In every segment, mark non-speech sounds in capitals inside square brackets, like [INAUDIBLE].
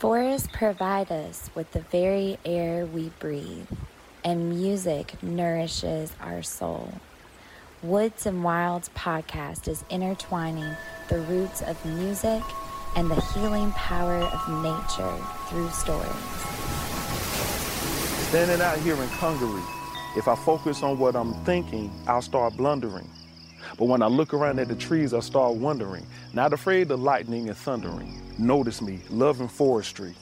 Forests provide us with the very air we breathe, and music nourishes our soul. Woods and Wilds podcast is intertwining the roots of music and the healing power of nature through stories. Standing out here in Congaree, if I focus on what I'm thinking, I'll start blundering. But when I look around at the trees, I start wondering, not afraid of lightning and thundering. Notice me, loving forestry.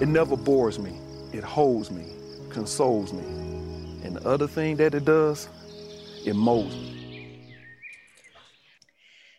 It never bores me, it holds me, consoles me. And the other thing that it does, it molds me.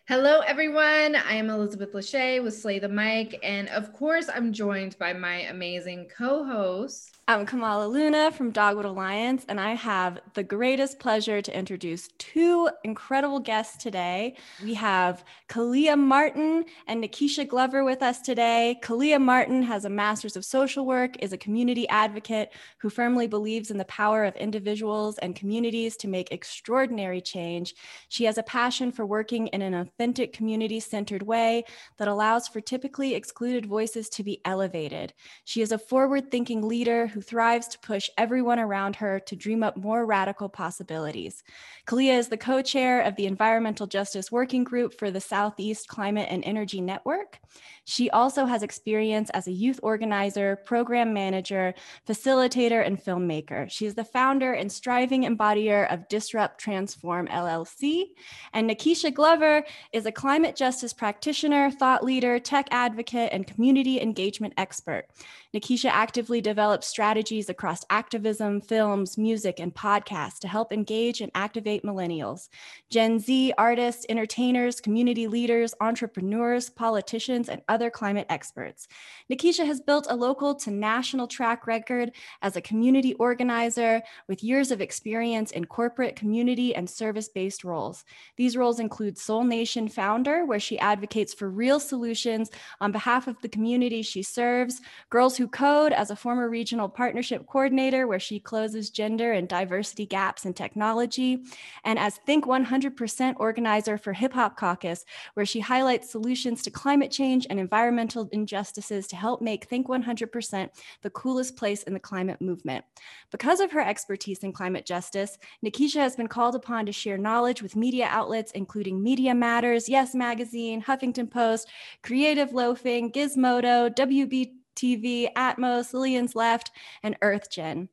Hello, everyone. I am Elizabeth Lachey with Slay the Mic. And of course, I'm joined by my amazing co host, I'm Kamala Luna from Dogwood Alliance, and I have the greatest pleasure to introduce two incredible guests today. We have Kalia Martin and Nikisha Glover with us today. Kalia Martin has a master's of social work, is a community advocate who firmly believes in the power of individuals and communities to make extraordinary change. She has a passion for working in an authentic, community centered way that allows for typically excluded voices to be elevated. She is a forward thinking leader who thrives to push everyone around her to dream up more radical possibilities. Kalia is the co chair of the Environmental Justice Working Group for the Southeast Climate and Energy Network. She also has experience as a youth organizer, program manager, facilitator, and filmmaker. She is the founder and striving embodier of Disrupt Transform LLC. And Nikisha Glover is a climate justice practitioner, thought leader, tech advocate, and community engagement expert. Nikisha actively develops strategies across activism, films, music, and podcasts to help engage and activate millennials, Gen Z artists, entertainers, community leaders, entrepreneurs, politicians, and other climate experts. Nikisha has built a local to national track record as a community organizer with years of experience in corporate, community, and service based roles. These roles include Soul Nation founder, where she advocates for real solutions on behalf of the community she serves, Girls Who Code as a former regional partnership coordinator, where she closes gender and diversity gaps in technology, and as Think 100% organizer for Hip Hop Caucus, where she highlights solutions to climate change and environmental injustices to help make Think 100% the coolest place in the climate movement. Because of her expertise in climate justice, Nikisha has been called upon to share knowledge with media outlets, including Media Matters, Yes Magazine, Huffington Post, Creative Loafing, Gizmodo, WB TV, Atmos, Lillian's Left, and EarthGen.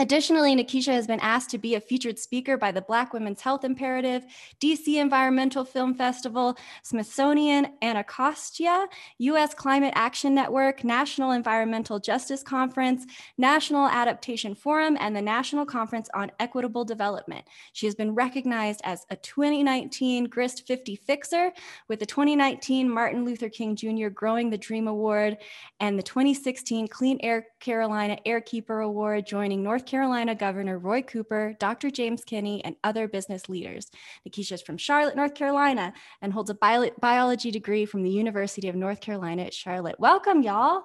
Additionally, Nikisha has been asked to be a featured speaker by the Black Women's Health Imperative, DC Environmental Film Festival, Smithsonian Anacostia, U.S. Climate Action Network, National Environmental Justice Conference, National Adaptation Forum, and the National Conference on Equitable Development. She has been recognized as a 2019 GRIST 50 Fixer with the 2019 Martin Luther King Jr. Growing the Dream Award and the 2016 Clean Air Carolina Airkeeper Award, joining North North Carolina Governor Roy Cooper, Dr. James Kinney, and other business leaders. Nikisha is from Charlotte, North Carolina, and holds a bio- biology degree from the University of North Carolina at Charlotte. Welcome, y'all.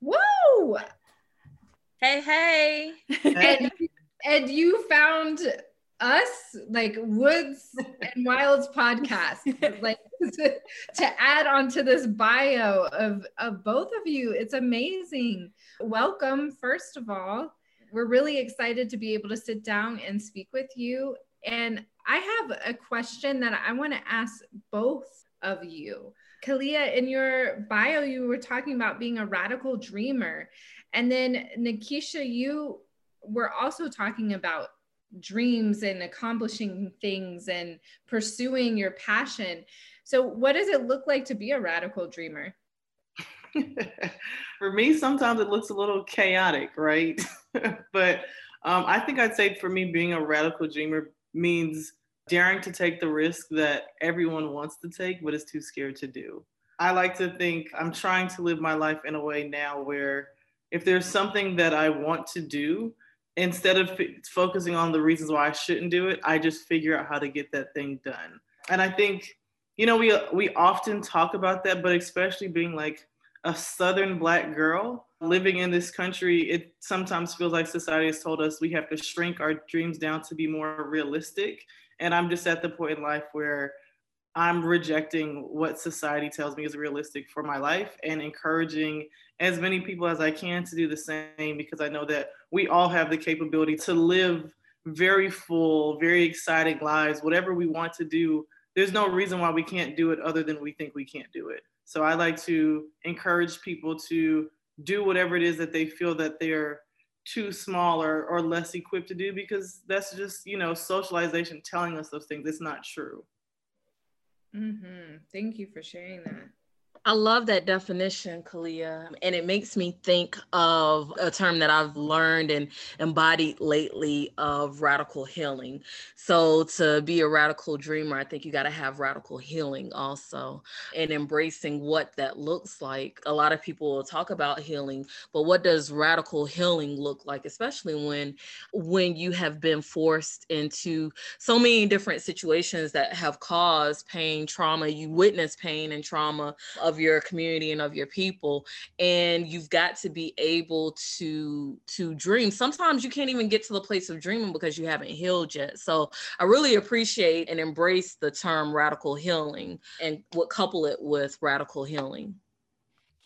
Woo! Hey, hey. and, and you found us like Woods and Wilds podcast, [LAUGHS] like to, [LAUGHS] to add onto this bio of, of both of you. It's amazing. Welcome, first of all we're really excited to be able to sit down and speak with you. And I have a question that I want to ask both of you. Kalia, in your bio, you were talking about being a radical dreamer. And then Nikisha, you were also talking about dreams and accomplishing things and pursuing your passion. So, what does it look like to be a radical dreamer? [LAUGHS] for me, sometimes it looks a little chaotic, right? [LAUGHS] [LAUGHS] but um, I think I'd say for me, being a radical dreamer means daring to take the risk that everyone wants to take, but is too scared to do. I like to think I'm trying to live my life in a way now where if there's something that I want to do, instead of f- focusing on the reasons why I shouldn't do it, I just figure out how to get that thing done. And I think, you know, we we often talk about that, but especially being like a Southern Black girl living in this country, it sometimes feels like society has told us we have to shrink our dreams down to be more realistic. And I'm just at the point in life where I'm rejecting what society tells me is realistic for my life and encouraging as many people as I can to do the same because I know that we all have the capability to live very full, very exciting lives, whatever we want to do. There's no reason why we can't do it other than we think we can't do it. So I like to encourage people to do whatever it is that they feel that they're too small or, or less equipped to do because that's just, you know, socialization telling us those things. It's not true. Mm-hmm. Thank you for sharing that. I love that definition, Kalia. And it makes me think of a term that I've learned and embodied lately of radical healing. So, to be a radical dreamer, I think you got to have radical healing also and embracing what that looks like. A lot of people will talk about healing, but what does radical healing look like, especially when when you have been forced into so many different situations that have caused pain, trauma, you witness pain and trauma of your community and of your people and you've got to be able to to dream. Sometimes you can't even get to the place of dreaming because you haven't healed yet. So i really appreciate and embrace the term radical healing and what couple it with radical healing.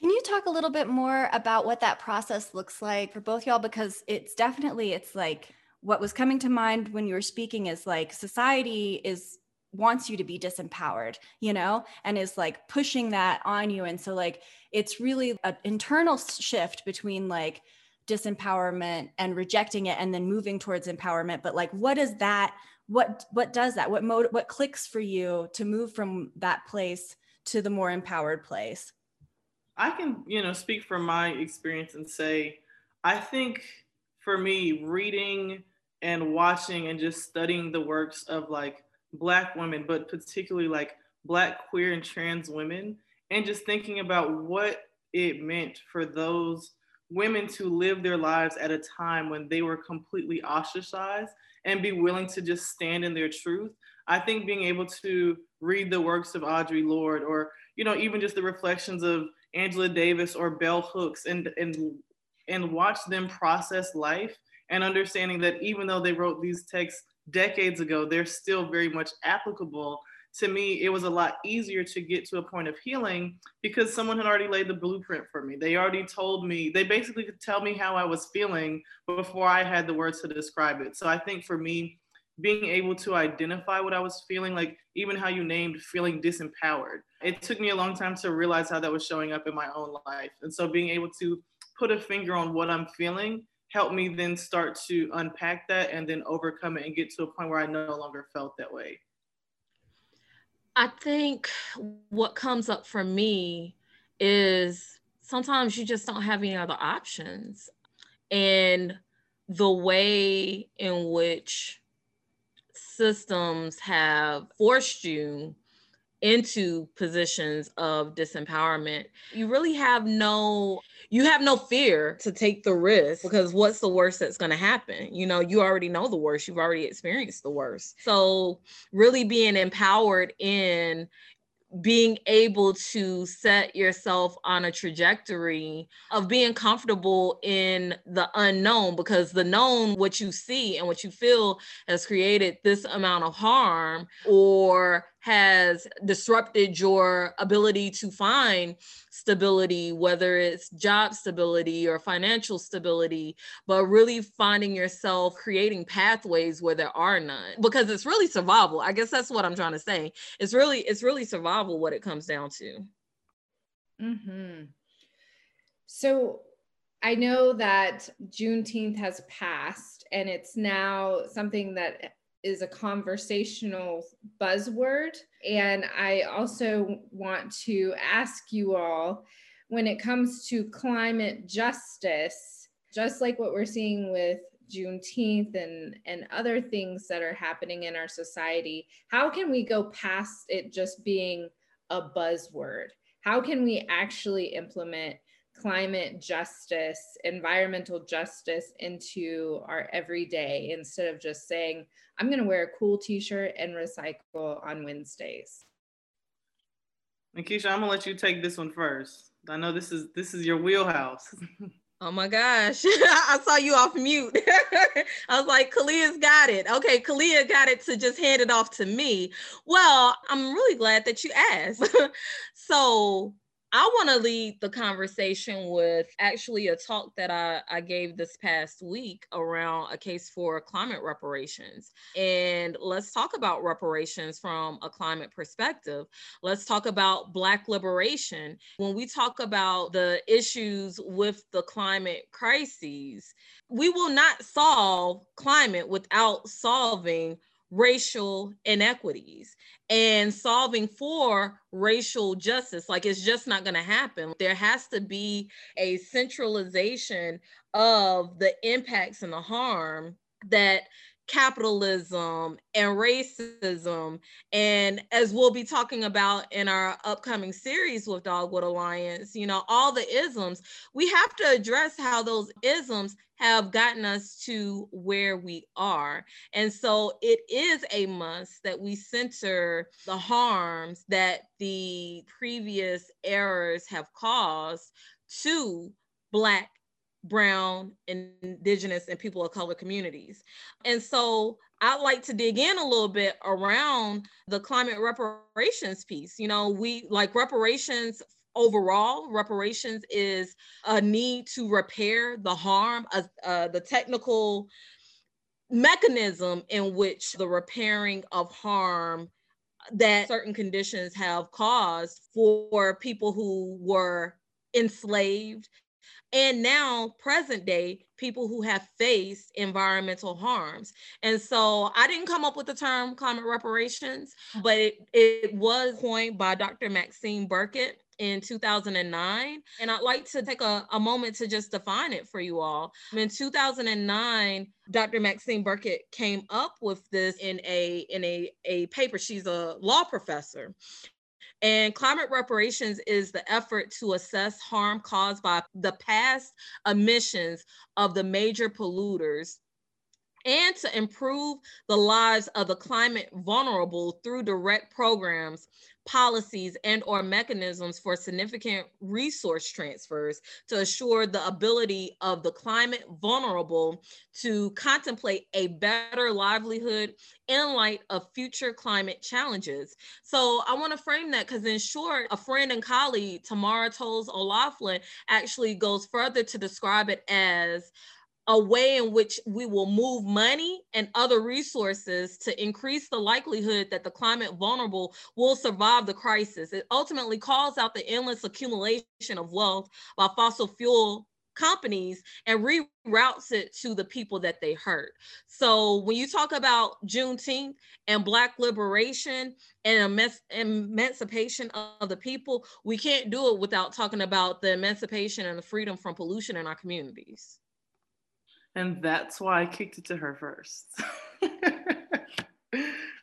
Can you talk a little bit more about what that process looks like for both y'all? Because it's definitely it's like what was coming to mind when you were speaking is like society is wants you to be disempowered you know and is like pushing that on you. And so like it's really an internal shift between like disempowerment and rejecting it and then moving towards empowerment. But like what is that what what does that what mode what clicks for you to move from that place to the more empowered place? I can you know speak from my experience and say i think for me reading and watching and just studying the works of like black women, but particularly like black queer and trans women, and just thinking about what it meant for those women to live their lives at a time when they were completely ostracized and be willing to just stand in their truth. I think being able to read the works of Audre Lorde or, you know, even just the reflections of Angela Davis or Bell Hooks and and and watch them process life and understanding that even though they wrote these texts decades ago, they're still very much applicable. To me, it was a lot easier to get to a point of healing because someone had already laid the blueprint for me. They already told me, they basically could tell me how I was feeling before I had the words to describe it. So I think for me, being able to identify what I was feeling, like even how you named feeling disempowered, it took me a long time to realize how that was showing up in my own life. And so being able to put a finger on what I'm feeling helped me then start to unpack that and then overcome it and get to a point where I no longer felt that way? I think what comes up for me is sometimes you just don't have any other options. And the way in which systems have forced you into positions of disempowerment, you really have no you have no fear to take the risk because what's the worst that's going to happen? You know, you already know the worst, you've already experienced the worst. So, really being empowered in being able to set yourself on a trajectory of being comfortable in the unknown because the known what you see and what you feel has created this amount of harm or has disrupted your ability to find stability, whether it's job stability or financial stability, but really finding yourself creating pathways where there are none because it's really survival. I guess that's what I'm trying to say. It's really, it's really survival what it comes down to. Mm-hmm. So I know that Juneteenth has passed and it's now something that is a conversational buzzword. And I also want to ask you all when it comes to climate justice, just like what we're seeing with Juneteenth and, and other things that are happening in our society, how can we go past it just being a buzzword? How can we actually implement climate justice, environmental justice into our everyday instead of just saying, I'm going to wear a cool t shirt and recycle on Wednesdays. Nikisha, I'm gonna let you take this one first. I know this is this is your wheelhouse. [LAUGHS] Oh my gosh. [LAUGHS] I saw you off mute. [LAUGHS] I was like, Kalia's got it. Okay, Kalia got it to just hand it off to me. Well, I'm really glad that you asked. so I want to lead the conversation with actually a talk that I, I gave this past week around a case for climate reparations. And let's talk about reparations from a climate perspective. Let's talk about Black liberation. When we talk about the issues with the climate crises, we will not solve climate without solving racial inequities and solving for racial justice. Like it's just not going to happen. There has to be a centralization of the impacts and the harm that capitalism and racism and as we'll be talking about in our upcoming series with dogwood alliance you know all the isms we have to address how those isms have gotten us to where we are and so it is a must that we center the harms that the previous errors have caused to black brown, indigenous, and people of color communities. And so I'd like to dig in a little bit around the climate reparations piece. You know, we like reparations overall reparations is a need to repair the harm uh, uh, the technical mechanism in which the repairing of harm that certain conditions have caused for people who were enslaved and now present day people who have faced environmental harms. And so i didn't come up with the term climate reparations but it, it was coined by dr maxine burkett in 2009 and i'd like to take a, a moment to just define it for you all. In 2009 dr maxine burkett came up with this in a in a, a paper. She's a law professor. And climate reparations is the effort to assess harm caused by the past emissions of the major polluters and to improve the lives of the climate vulnerable through direct programs policies and or mechanisms for significant resource transfers to assure the ability of the climate vulnerable to contemplate a better livelihood in light of future climate challenges. So I want to frame that because in short, a friend and colleague, Tamara Toles O'Laughlin, actually goes further to describe it as a way in which we will move money and other resources to increase the likelihood that the climate vulnerable will survive the crisis. It ultimately calls out the endless accumulation of wealth by fossil fuel companies and reroutes it to the people that they hurt. So when you talk about Juneteenth and Black liberation and emancipation of the people, we can't do it without talking about the emancipation and the freedom from pollution in our communities. And that's why I kicked it to her first. [LAUGHS]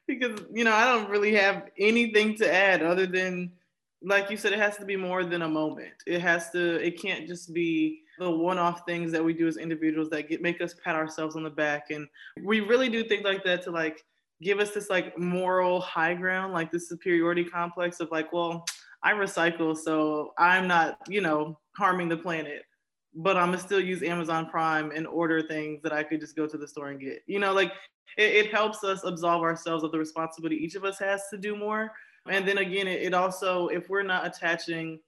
because, you know, I don't really have anything to add other than, like you said, it has to be more than a moment. It has to, it can't just be the one-off things that we do as individuals that get make us pat ourselves on the back. And we really do things like that to like give us this like moral high ground, like this superiority complex of like, well, I recycle, so I'm not, you know, harming the planet but I'm gonna still use Amazon Prime and order things that I could just go to the store and get. You know, like it, it helps us absolve ourselves of the responsibility each of us has to do more. And then again, it, it also, if we're not attaching,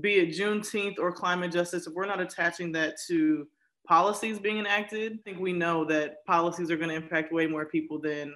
be it Juneteenth or climate justice, if we're not attaching that to policies being enacted, I think we know that policies are going to impact way more people than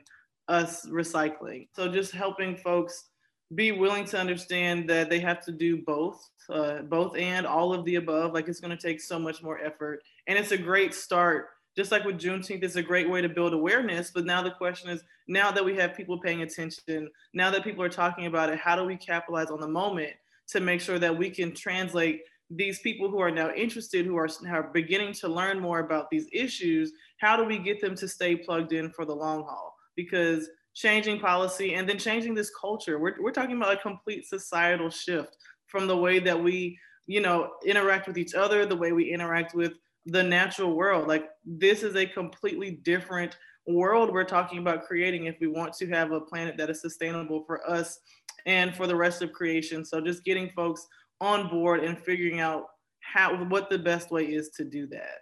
us recycling. So just helping folks be willing to understand that they have to do both, uh, both and all of the above. Like it's going to take so much more effort. And it's a great start. Just like with Juneteenth, it's a great way to build awareness. But now the question is now that we have people paying attention, now that people are talking about it, how do we capitalize on the moment to make sure that we can translate these people who are now interested, who are, are beginning to learn more about these issues? How do we get them to stay plugged in for the long haul? Because changing policy and then changing this culture. We're, we're talking about a complete societal shift from the way that we, you know, interact with each other, the way we interact with the natural world. Like this is a completely different world we're talking about creating if we want to have a planet that is sustainable for us and for the rest of creation. So just getting folks on board and figuring out how what the best way is to do that.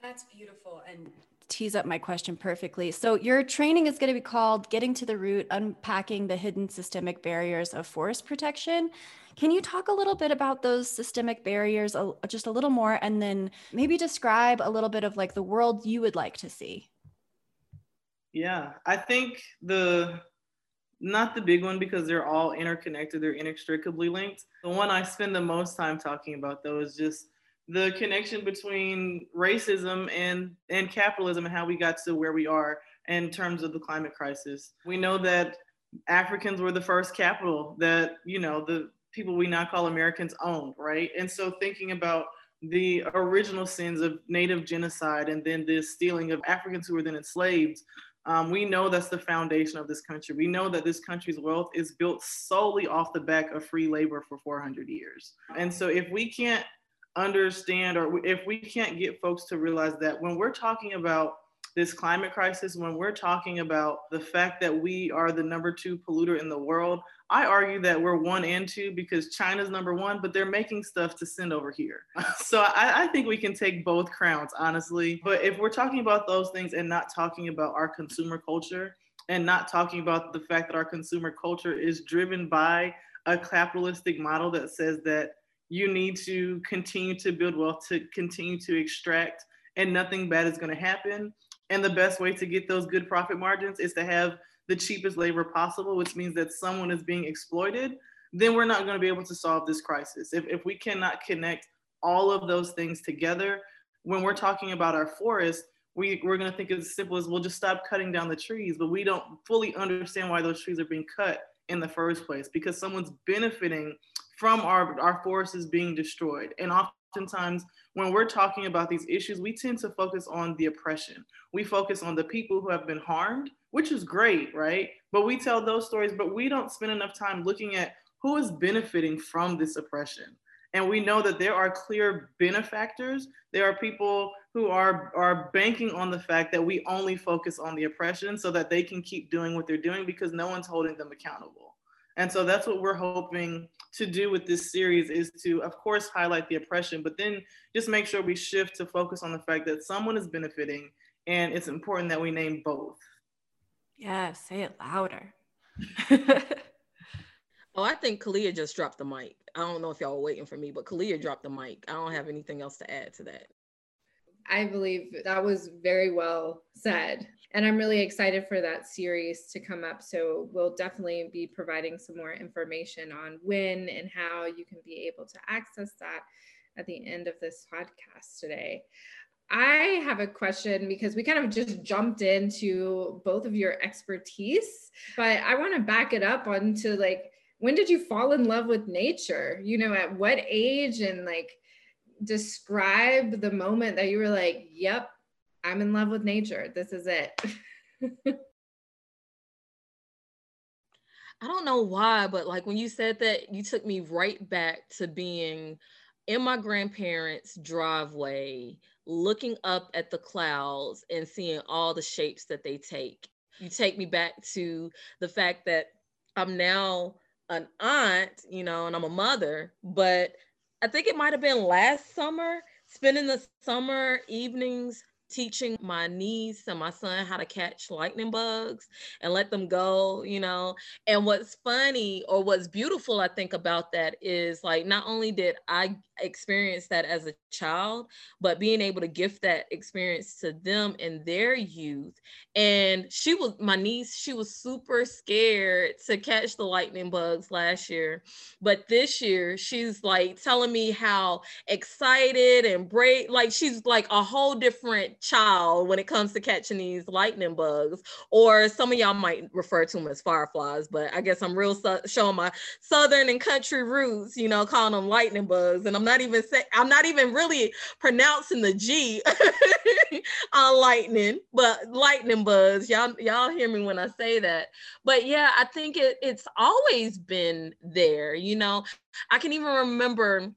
That's beautiful and tease up my question perfectly. So your training is going to be called Getting to the Root, Unpacking the Hidden Systemic Barriers of Forest Protection. Can you talk a little bit about those systemic barriers just a little more and then maybe describe a little bit of like the world you would like to see? Yeah, I think the not the big one because they're all interconnected, they're inextricably linked. The one I spend the most time talking about though is just the connection between racism and and capitalism and how we got to where we are in terms of the climate crisis. We know that Africans were the first capital that, you know, the people we now call Americans owned, right? And so thinking about the original sins of native genocide and then the stealing of Africans who were then enslaved um, we know that's the foundation of this country. We know that this country's wealth is built solely off the back of free labor for 400 years. And so if we can't understand or if we can't get folks to realize that when we're talking about this climate crisis, when we're talking about the fact that we are the number two polluter in the world, I argue that we're one and two because China's number one, but they're making stuff to send over here. [LAUGHS] so I, I, think we can take both crowns, honestly. But if we're talking about those things and not talking about our consumer culture and not talking about the fact that our consumer culture is driven by a capitalistic model that says that you need to continue to build wealth, to continue to extract, and nothing bad is going to happen and the best way to get those good profit margins is to have the cheapest labor possible, which means that someone is being exploited, then we're not going to be able to solve this crisis. If, if we cannot connect all of those things together, when we're talking about our forest, we, we're going to think as simple as we'll just stop cutting down the trees, but we don't fully understand why those trees are being cut in the first place because someone's benefiting from our, our forests being destroyed. And oftentimes when we're talking about these issues, we tend to focus on the oppression. We focus on the people who have been harmed, which is great, right? But we tell those stories, but we don't spend enough time looking at who is benefiting from this oppression. And we know that there are clear benefactors. There are people who are, are banking on the fact that we only focus on the oppression so that they can keep doing what they're doing because no one's holding them accountable. And so that's what we're hoping to do with this series is to, of course, highlight the oppression, but then just make sure we shift to focus on the fact that someone is benefiting and it's important that we name both. Yeah, say it louder. [LAUGHS] oh, I think Kalia just dropped the mic. I don't know if y'all were waiting for me, but Kalia dropped the mic. I don't have anything else to add to that. I believe that was very well said. And I'm really excited for that series to come up. So we'll definitely be providing some more information on when and how you can be able to access that at the end of this podcast today. I have a question because we kind of just jumped into both of your expertise, but I want to back it up onto like, when did you fall in love with nature? You know, at what age and like, describe the moment that you were like, yep, I'm in love with nature. This is it. [LAUGHS] I don't know why, but like when you said that, you took me right back to being in my grandparents' driveway, looking up at the clouds and seeing all the shapes that they take. You take me back to the fact that I'm now an aunt, you know, and I'm a mother, but I think it might have been last summer, spending the summer evenings teaching my niece and my son how to catch lightning bugs and let them go, you know. And what's funny or what's beautiful, I think, about that is like not only did I experience that as a child, but being able to gift that experience to them in their youth. And she was my niece, she was super scared to catch the lightning bugs last year. But this year, she's like telling me how excited and brave, like she's like a whole different child when it comes to catching these lightning bugs. Or some of y'all might refer to them as fireflies, but I guess I'm real su- showing my southern and country roots, you know, calling them lightning bugs. And I'm not even say I'm not even really pronouncing the G [LAUGHS] on lightning, but lightning buzz. Y'all, y'all hear me when I say that. But yeah, I think it, it's always been there. You know, I can even remember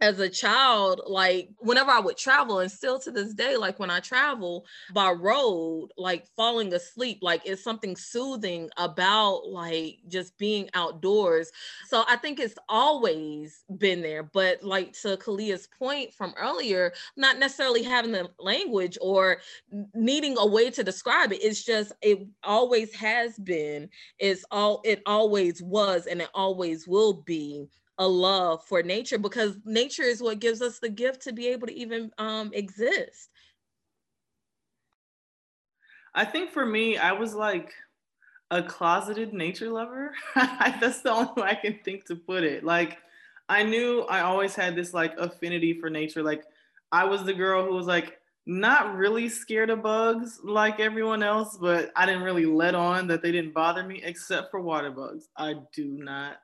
as a child, like whenever I would travel, and still to this day, like when I travel by road, like falling asleep, like it's something soothing about like just being outdoors. So I think it's always been there. But like to Kalia's point from earlier, not necessarily having the language or needing a way to describe it. It's just it always has been. It's all it always was, and it always will be a love for nature because nature is what gives us the gift to be able to even um, exist. I think for me, I was like a closeted nature lover. [LAUGHS] That's the only way I can think to put it. Like, I knew I always had this like affinity for nature. Like, I was the girl who was like not really scared of bugs like everyone else, but I didn't really let on that they didn't bother me except for water bugs. I do not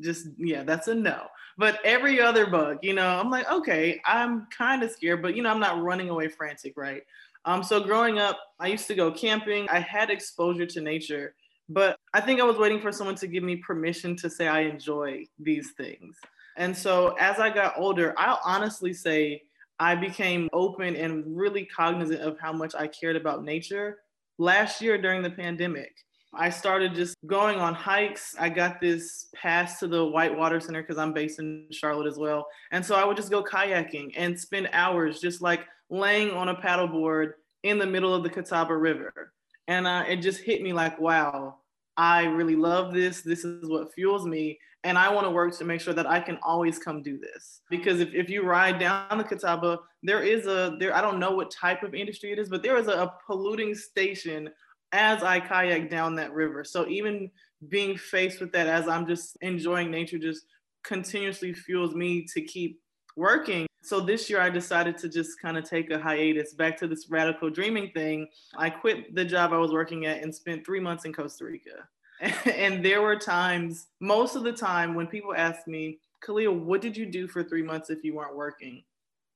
just yeah that's a no. But every other bug you know i'm like okay i'm kind of scared but you know i'm not running away frantic right? Um so growing up i used to go camping. I had exposure to nature but i think i was waiting for someone to give me permission to say i enjoy these things. And so as i got older i'll honestly say i became open and really cognizant of how much i cared about nature. Last year during the pandemic I started just going on hikes. I got this pass to the Whitewater Center because I'm based in Charlotte as well. And so I would just go kayaking and spend hours just like laying on a paddleboard in the middle of the Catawba River. And uh, it just hit me like, wow, I really love this. This is what fuels me. And I want to work to make sure that I can always come do this. Because if, if you ride down the Catawba, there is a, there, I don't know what type of industry it is, but there is a, a polluting station as I kayak down that river. So even being faced with that as I'm just enjoying nature just continuously fuels me to keep working. So this year I decided to just kind of take a hiatus back to this radical dreaming thing. I quit the job I was working at and spent three months in Costa Rica. [LAUGHS] and there were times, most of the time, when people ask me, Kalia, what did you do for three months if you weren't working?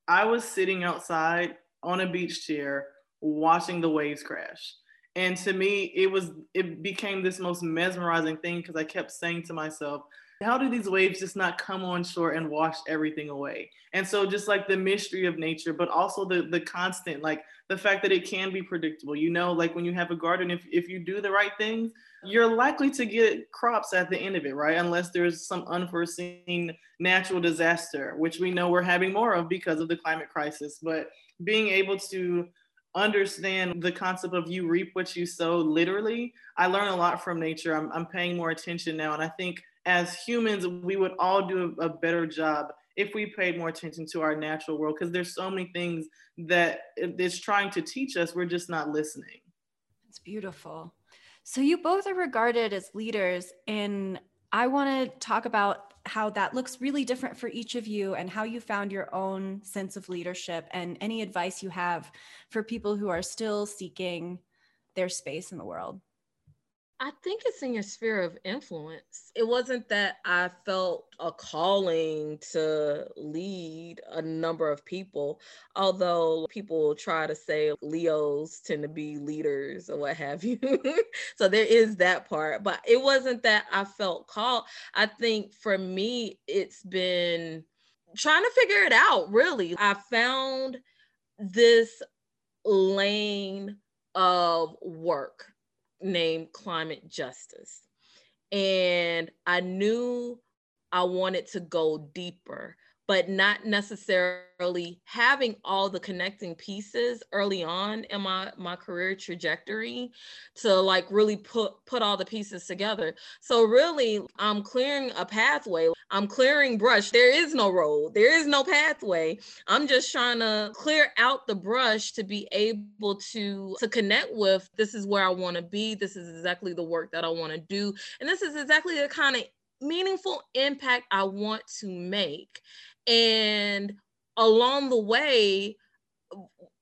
I was sitting outside on a beach chair watching the waves crash and to me it was it became this most mesmerizing thing because i kept saying to myself how do these waves just not come on shore and wash everything away? And so just like the mystery of nature but also the the constant like the fact that it can be predictable you know? Like when you have a garden if, if you do the right things you're likely to get crops at the end of it right? Unless there's some unforeseen natural disaster which we know we're having more of because of the climate crisis but being able to understand the concept of you reap what you sow literally. I learn a lot from nature. I'm, I'm paying more attention now. And I think as humans, we would all do a, better job if we paid more attention to our natural world because there's so many things that it's trying to teach us. We're just not listening. It's beautiful. So you both are regarded as leaders in I want to talk about how that looks really different for each of you and how you found your own sense of leadership and any advice you have for people who are still seeking their space in the world. I think it's in your sphere of influence. It wasn't that I felt a calling to lead a number of people, although people try to say Leos tend to be leaders or what have you. [LAUGHS] so there is that part, but it wasn't that I felt called. I think for me, it's been trying to figure it out, really. I found this lane of work named Climate Justice. And I knew I wanted to go deeper but not necessarily having all the connecting pieces early on in my my career trajectory to like really put put all the pieces together. So really i'm clearing a pathway. I'm clearing brush. There is no road. There is no pathway. I'm just trying to clear out the brush to be able to to connect with this is where i want to be. This is exactly the work that i want to do. And this is exactly the kind of meaningful impact I want to make. And along the way,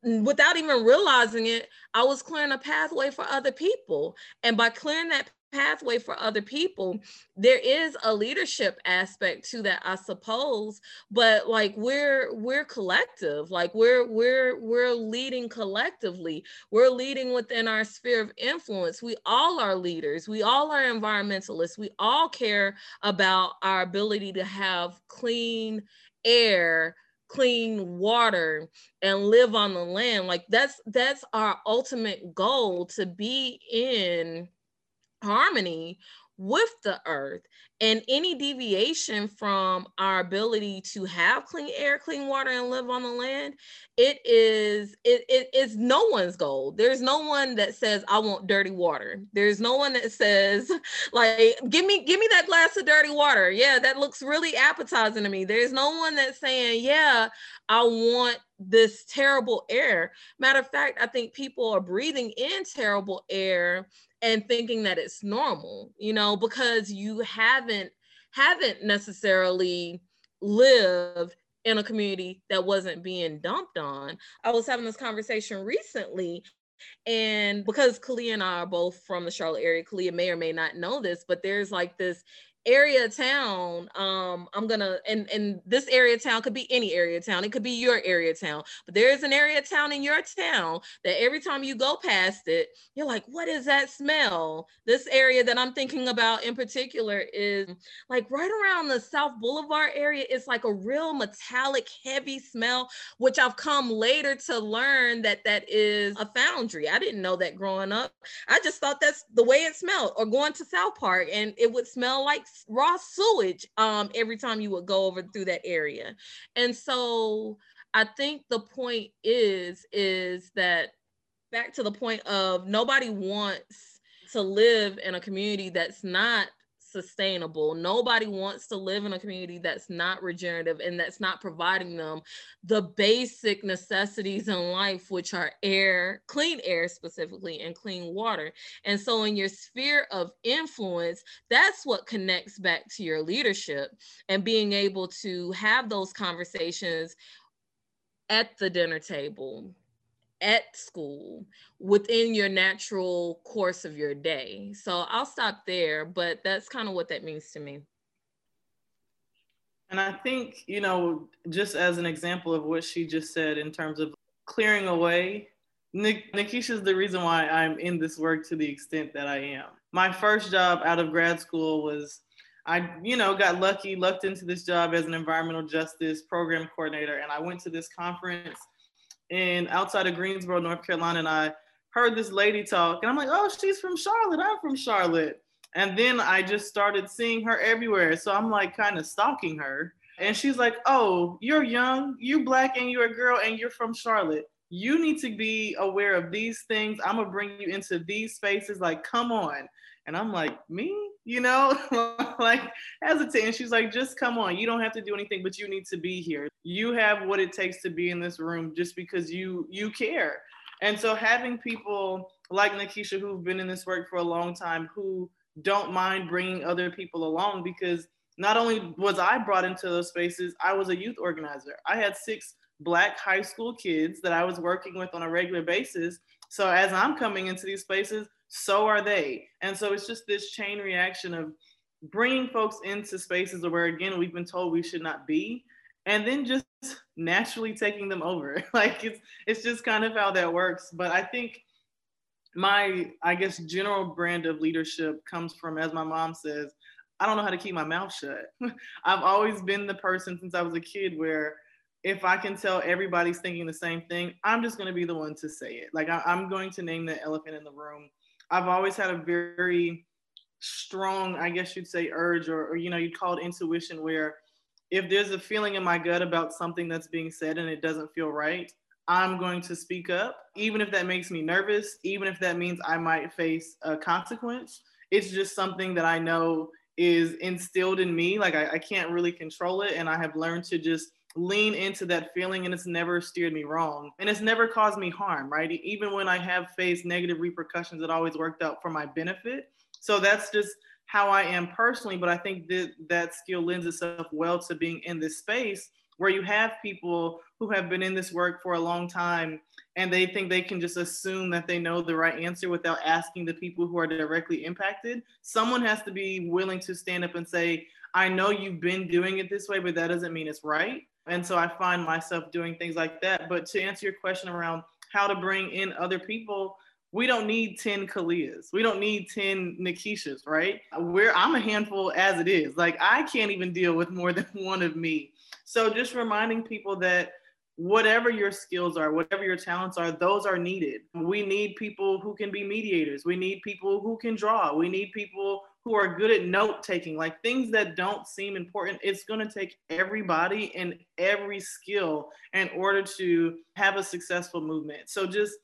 without even realizing it, I was clearing a pathway for other people. And by clearing that pathway for other people there is a leadership aspect to that i suppose. But like we're we're collective. Like we're we're we're leading collectively. We're leading within our sphere of influence. We all are leaders. We all are environmentalists. We all care about our ability to have clean air clean water and live on the land. Like that's that's our ultimate goal to be in harmony with the earth and any deviation from our ability to have clean air clean water and live on the land it is it, it is no one's goal. There's no one that says i want dirty water. There's no one that says [LAUGHS] like give me give me that glass of dirty water. Yeah that looks really appetizing to me. There's no one that's saying yeah i want this terrible air. Matter of fact i think people are breathing in terrible air and thinking that it's normal, you know, because you haven't haven't necessarily lived in a community that wasn't being dumped on. I was having this conversation recently and because Kalia and I are both from the Charlotte area, Kalia may or may not know this, but there's like this area town um i'm gonna and and this area town could be any area town it could be your area town but there is an area town in your town that every time you go past it you're like what is that smell? This area that i'm thinking about in particular is like right around the south boulevard area it's like a real metallic heavy smell which i've come later to learn that that is a foundry i didn't know that growing up i just thought that's the way it smelled or going to south park and it would smell like raw sewage um, every time you would go over through that area. And so I think the point is, is that back to the point of nobody wants to live in a community that's not sustainable. Nobody wants to live in a community that's not regenerative and that's not providing them the basic necessities in life, which are air, clean air specifically, and clean water. And so, in your sphere of influence, that's what connects back to your leadership and being able to have those conversations at the dinner table at school within your natural course of your day. So I'll stop there, but that's kind of what that means to me. And I think, you know, just as an example of what she just said in terms of clearing away, Nik- Nikisha is the reason why I'm in this work to the extent that I am. My first job out of grad school was I, you know, got lucky, lucked into this job as an environmental justice program coordinator. And I went to this conference in outside of Greensboro, North Carolina, and I heard this lady talk, and I'm like, oh, she's from Charlotte. I'm from Charlotte. And then I just started seeing her everywhere. So I'm like kind of stalking her. And she's like, oh, you're young, you black, and you're a girl, and you're from Charlotte. You need to be aware of these things. I'm gonna bring you into these spaces. Like, come on. And I'm like, me? You know, [LAUGHS] like hesitating. She's like, just come on. You don't have to do anything, but you need to be here. You have what it takes to be in this room just because you you care. And so having people like Nikisha who've been in this work for a long time who don't mind bringing other people along because not only was I brought into those spaces, I was a youth organizer. I had six black high school kids that I was working with on a regular basis. So as I'm coming into these spaces, so are they. And so it's just this chain reaction of bringing folks into spaces where, again, we've been told we should not be, and then just naturally taking them over. [LAUGHS] like it's it's just kind of how that works. But I think my I guess general brand of leadership comes from, as my mom says, I don't know how to keep my mouth shut. [LAUGHS] I've always been the person since I was a kid where if I can tell everybody's thinking the same thing, I'm just going to be the one to say it. Like I, am going to name the elephant in the room. I've always had a very strong, I guess you'd say, urge or, or you know, you'd call it intuition, where if there's a feeling in my gut about something that's being said and it doesn't feel right, I'm going to speak up, even if that makes me nervous, even if that means I might face a consequence. It's just something that I know is instilled in me. Like I, I can't really control it. And I have learned to just lean into that feeling and it's never steered me wrong and it's never caused me harm right even when i have faced negative repercussions it always worked out for my benefit so that's just how i am personally but i think that that skill lends itself well to being in this space where you have people who have been in this work for a long time and they think they can just assume that they know the right answer without asking the people who are directly impacted. Someone has to be willing to stand up and say, I know you've been doing it this way, but that doesn't mean it's right. And so I find myself doing things like that. But to answer your question around how to bring in other people, we don't need 10 Kalias. We don't need 10 Nikishas, right? I'm a handful as it is. Like I can't even deal with more [LAUGHS] than one of me. So just reminding people that whatever your skills are, whatever your talents are, those are needed. We need people who can be mediators. We need people who can draw. We need people who are good at note taking, like things that don't seem important. It's going to take everybody and every skill in order to have a successful movement. So just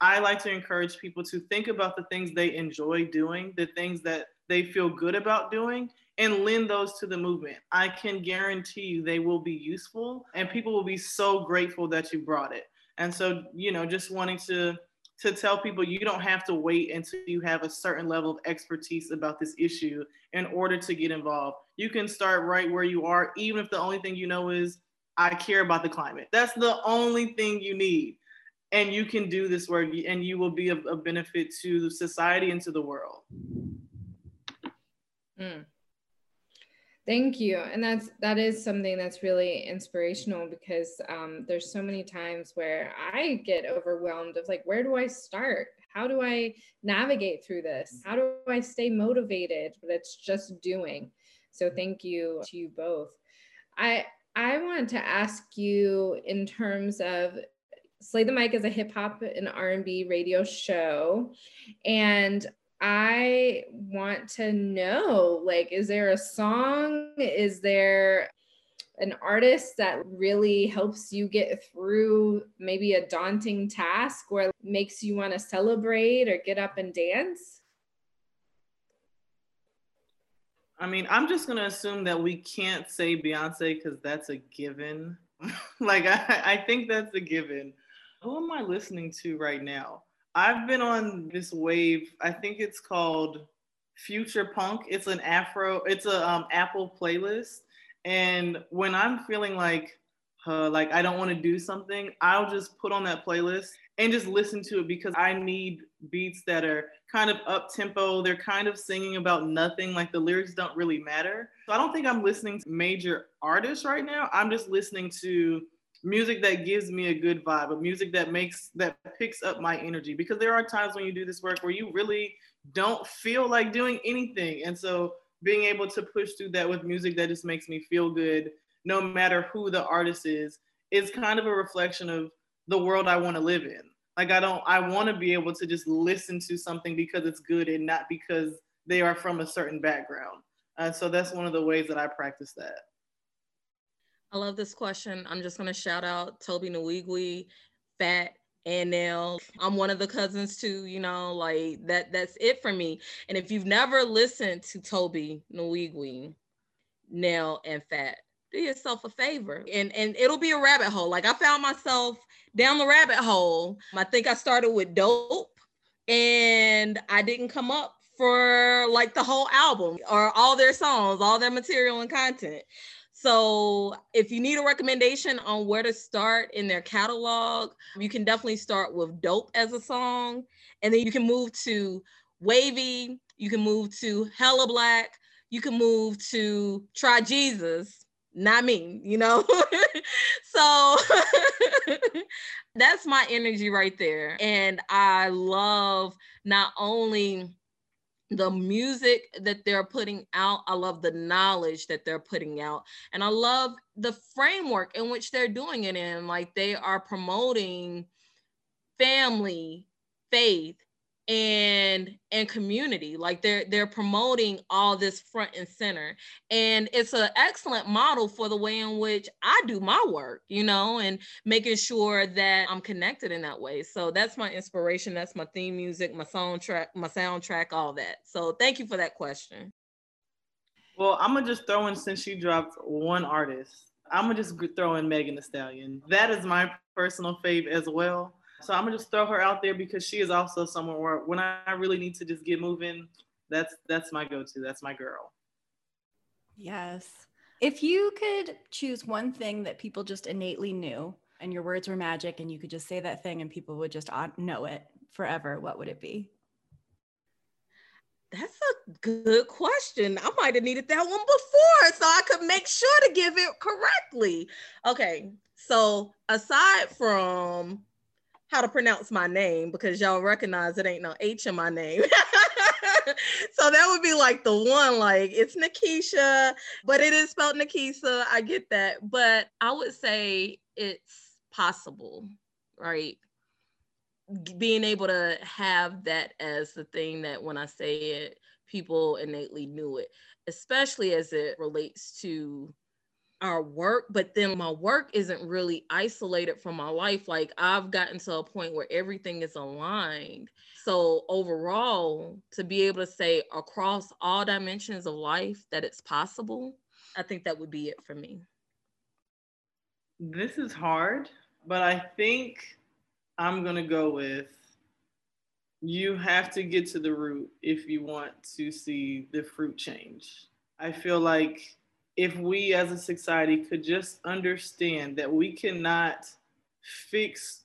I like to encourage people to think about the things they enjoy doing, the things that they feel good about doing, and lend those to the movement. I can guarantee you they will be useful and people will be so grateful that you brought it. And so, you know, just wanting to to tell people you don't have to wait until you have a certain level of expertise about this issue in order to get involved. You can start right where you are, even if the only thing you know is I care about the climate. That's the only thing you need and you can do this work and you will be of benefit to society and to the world mm. Thank you and that's that is something that's really inspirational because um, there's so many times where i get overwhelmed of like where do i start? How do i navigate through this? How do i stay motivated but it's just doing? So thank you to you both. I I wanted to ask you in terms of Slay the Mic is a hip hop and R&B radio show and I want to know like is there a song is there an artist that really helps you get through maybe a daunting task or makes you want to celebrate or get up and dance? I mean, I'm just gonna assume that we can't say Beyonce because that's a given. [LAUGHS] like I, I think that's a given who am I listening to right now? I've been on this wave. I think it's called Future Punk. It's an Afro. It's a um, Apple playlist. And when I'm feeling like, uh, like I don't want to do something, I'll just put on that playlist and just listen to it because I need beats that are kind of up tempo. They're kind of singing about nothing. Like the lyrics don't really matter. So I don't think I'm listening to major artists right now. I'm just listening to music that gives me a good vibe, a music that makes that picks up my energy. Because there are times when you do this work where you really don't feel like doing anything. And so being able to push through that with music that just makes me feel good, no matter who the artist is, is kind of a reflection of the world I want to live in. Like I don't I want to be able to just listen to something because it's good and not because they are from a certain background. Uh, so that's one of the ways that I practice that. I love this question. I'm just gonna shout out Tobe Nwigwe, Fat, and Nell. I'm one of the cousins too, you know, like that that's it for me. And if you've never listened to Tobe Nwigwe, Nell, and Fat, do yourself a favor. And and it'll be a rabbit hole. Like I found myself down the rabbit hole. I think I started with dope and I didn't come up for like the whole album or all their songs, all their material and content. So if you need a recommendation on where to start in their catalog, you can definitely start with Dope as a song. And then you can move to Wavy, you can move to Hella Black, you can move to Try Jesus, not me, you know? [LAUGHS] so [LAUGHS] that's my energy right there. And I love not only the music that they're putting out. I love the knowledge that they're putting out. And I love the framework in which they're doing it in. Like they are promoting family, faith, and and community like they're they're promoting all this front and center. And it's an excellent model for the way in which i do my work you know and making sure that i'm connected in that way. So that's my inspiration that's my theme music my soundtrack my soundtrack all that. So thank you for that question. Well i'm gonna just throw in since you dropped one artist i'm gonna just throw in megan thee stallion. That is my personal fave as well so I'm gonna just throw her out there because she is also someone where when I really need to just get moving, that's that's my go-to. That's my girl. Yes. If you could choose one thing that people just innately knew and your words were magic and you could just say that thing and people would just know it forever, what would it be? That's a good question. I might have needed that one before so I could make sure to give it correctly. Okay, so aside from how to pronounce my name, because y'all recognize it ain't no H in my name. [LAUGHS] so that would be like the one, like it's Nikisha, but it is spelled Nikisa. I get that. But I would say it's possible, right? being able to have that as the thing that when I say it, people innately knew it, especially as it relates to our work. But then my work isn't really isolated from my life. Like I've gotten to a point where everything is aligned. So overall, to be able to say across all dimensions of life that it's possible, I think that would be it for me. This is hard, but I think I'm going to go with you have to get to the root if you want to see the fruit change. I feel like if we as a society could just understand that we cannot fix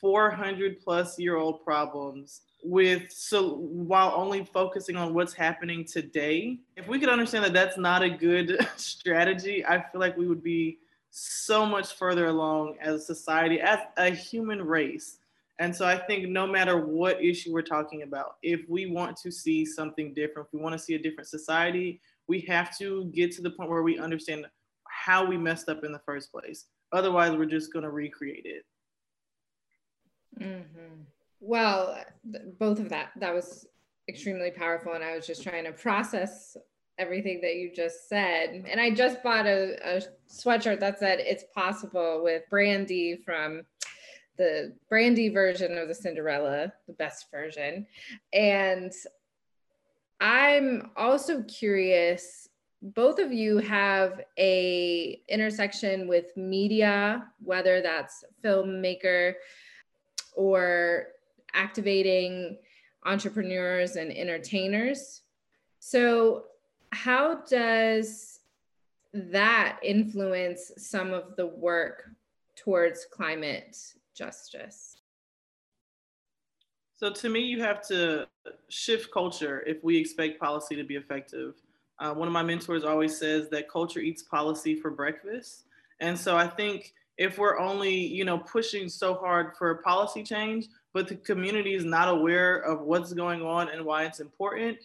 400 plus year old problems with so while only focusing on what's happening today if we could understand that that's not a good [LAUGHS] strategy i feel like we would be so much further along as a society, as a human race. And so I think no matter what issue we're talking about, if we want to see something different, if we want to see a different society, we have to get to the point where we understand how we messed up in the first place. Otherwise, we're just going to recreate it. Mm-hmm. Well, both of that, that was extremely powerful. And I was just trying to process everything that you just said. And I just bought a, a sweatshirt that said it's possible with Brandy from the Brandy version of the Cinderella, the best version. And I'm also curious both of you have a intersection with media whether that's filmmaker or activating entrepreneurs and entertainers so how does that influence some of the work towards climate justice? So, to me, you have to shift culture if we expect policy to be effective. Uh, one of my mentors always says that culture eats policy for breakfast. And so, I think if we're only, you know, pushing so hard for policy change, but the community is not aware of what's going on and why it's important,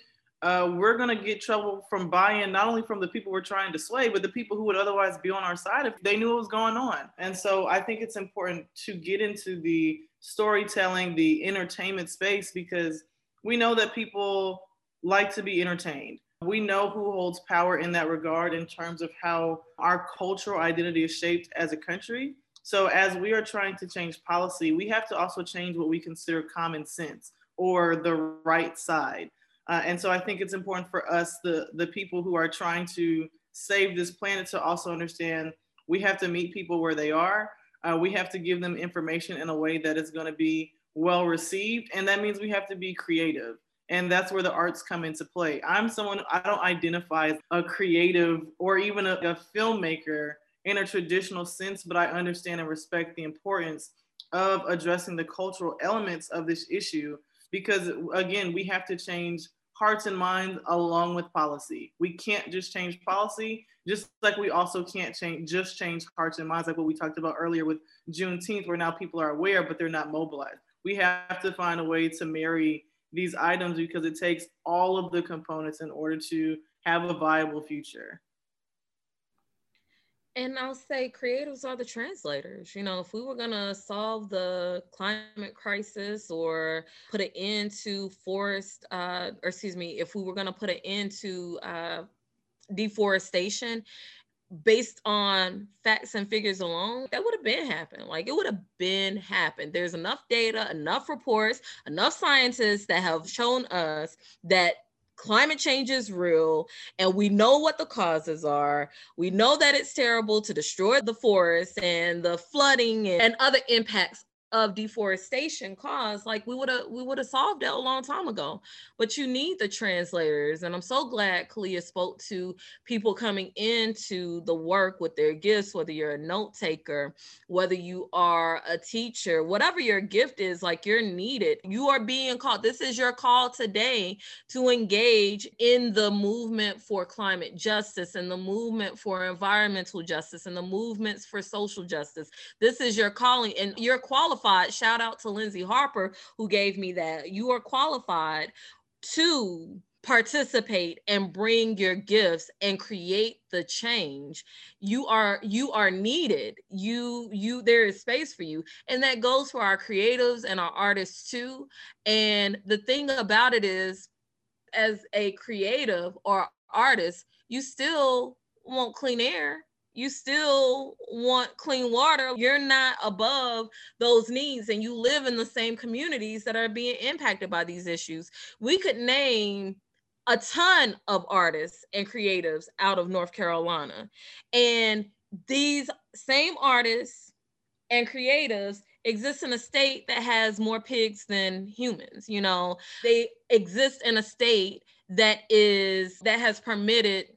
uh, we're going to get trouble from buy-in not only from the people we're trying to sway but the people who would otherwise be on our side if they knew what was going on. And so i think it's important to get into the storytelling the entertainment space because we know that people like to be entertained. We know who holds power in that regard in terms of how our cultural identity is shaped as a country. So as we are trying to change policy we have to also change what we consider common sense or the right side uh, and so I think it's important for us, the, the people who are trying to save this planet, to also understand we have to meet people where they are. Uh, we have to give them information in a way that is going to be well received. And that means we have to be creative. And that's where the arts come into play. I'm someone, I don't identify as a creative or even a, a filmmaker in a traditional sense, but I understand and respect the importance of addressing the cultural elements of this issue because again we have to change hearts and minds along with policy. We can't just change policy, just like we also can't change just change hearts and minds, like what we talked about earlier with Juneteenth, where now people are aware, but they're not mobilized. We have to find a way to marry these items because it takes all of the components in order to have a viable future. And I'll say creatives are the translators. You know, if we were going to solve the climate crisis or put an end to forest, uh, or excuse me, if we were going to put an end to uh, deforestation based on facts and figures alone, that would have been happened. Like it would have been happened. There's enough data, enough reports, enough scientists that have shown us that climate change is real and we know what the causes are. We know that it's terrible to destroy the forests and the flooding and other impacts of deforestation caused like we would have we would have solved that a long time ago but you need the translators and i'm so glad kalia spoke to people coming into the work with their gifts whether you're a note taker whether you are a teacher whatever your gift is like you're needed. You are being called this is your call today to engage in the movement for climate justice and the movement for environmental justice and the movements for social justice. This is your calling and you're qualified qualified. Shout out to Lindsay Harper who gave me that. You are qualified to participate and bring your gifts and create the change you are you are needed you you there is space for you and that goes for our creatives and our artists too and the thing about it is as a creative or artist you still want clean air you still want clean water. You're not above those needs, and you live in the same communities that are being impacted by these issues. We could name a ton of artists and creatives out of North Carolina. And these same artists and creatives exist in a state that has more pigs than humans. You know, they exist in a state that is that has permitted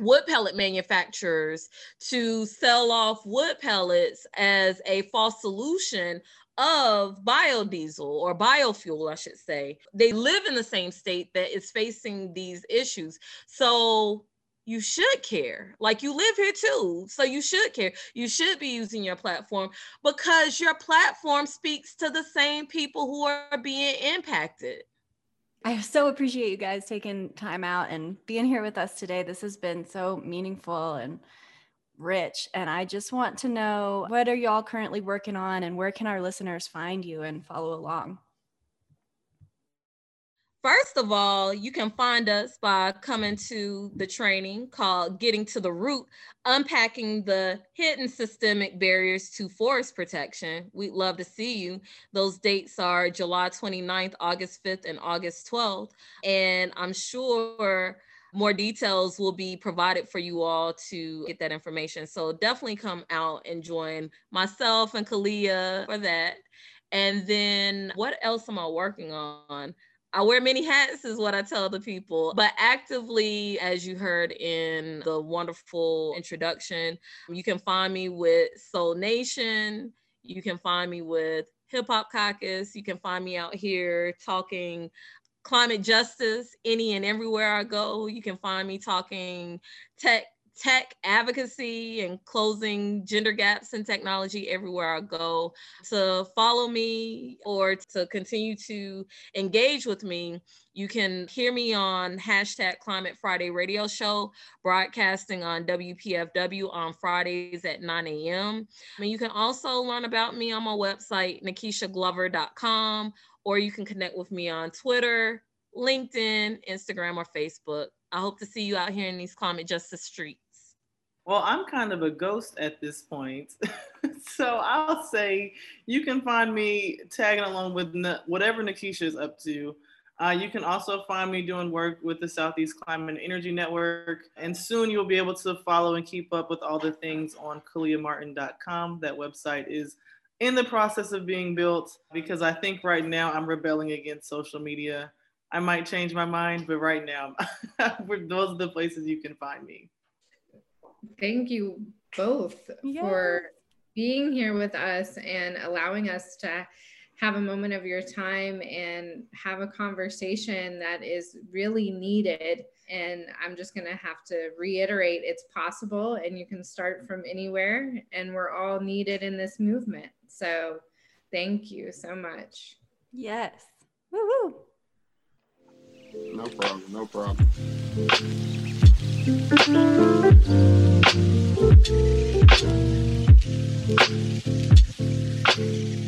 wood pellet manufacturers to sell off wood pellets as a false solution of biodiesel or biofuel, I should say. They live in the same state that is facing these issues. So you should care. Like you live here too. So you should care. You should be using your platform because your platform speaks to the same people who are being impacted. I so appreciate you guys taking time out and being here with us today. This has been so meaningful and rich. And I just want to know what are y'all currently working on and where can our listeners find you and follow along? First of all, you can find us by coming to the training called Getting to the Root, unpacking the hidden systemic barriers to forest protection. We'd love to see you. Those dates are July 29th, August 5th, and August 12th. And I'm sure more details will be provided for you all to get that information. So definitely come out and join myself and Kalia for that. And then what else am I working on? I wear many hats, is what I tell the people. But actively, as you heard in the wonderful introduction, you can find me with Soul Nation. You can find me with Hip Hop Caucus. You can find me out here talking climate justice any and everywhere I go. You can find me talking tech tech advocacy and closing gender gaps in technology everywhere I go. To follow me or to continue to engage with me, you can hear me on hashtag Climate Friday radio show, broadcasting on WPFW on Fridays at 9 a.m. And you can also learn about me on my website, NakisaGlover.com, or you can connect with me on Twitter, LinkedIn, Instagram, or Facebook. I hope to see you out here in these climate justice streets. Well, I'm kind of a ghost at this point. [LAUGHS] so I'll say you can find me tagging along with whatever Nakisa is up to. Uh, you can also find me doing work with the Southeast Climate and Energy Network. And soon you'll be able to follow and keep up with all the things on kaliamartin.com. That website is in the process of being built because I think right now I'm rebelling against social media. I might change my mind, but right now, [LAUGHS] those are the places you can find me thank you both yeah. for being here with us and allowing us to have a moment of your time and have a conversation that is really needed. And I'm just going to have to reiterate it's possible and you can start from anywhere, and we're all needed in this movement. So thank you so much. Yes. Woo woo. No problem. No problem. Thank you.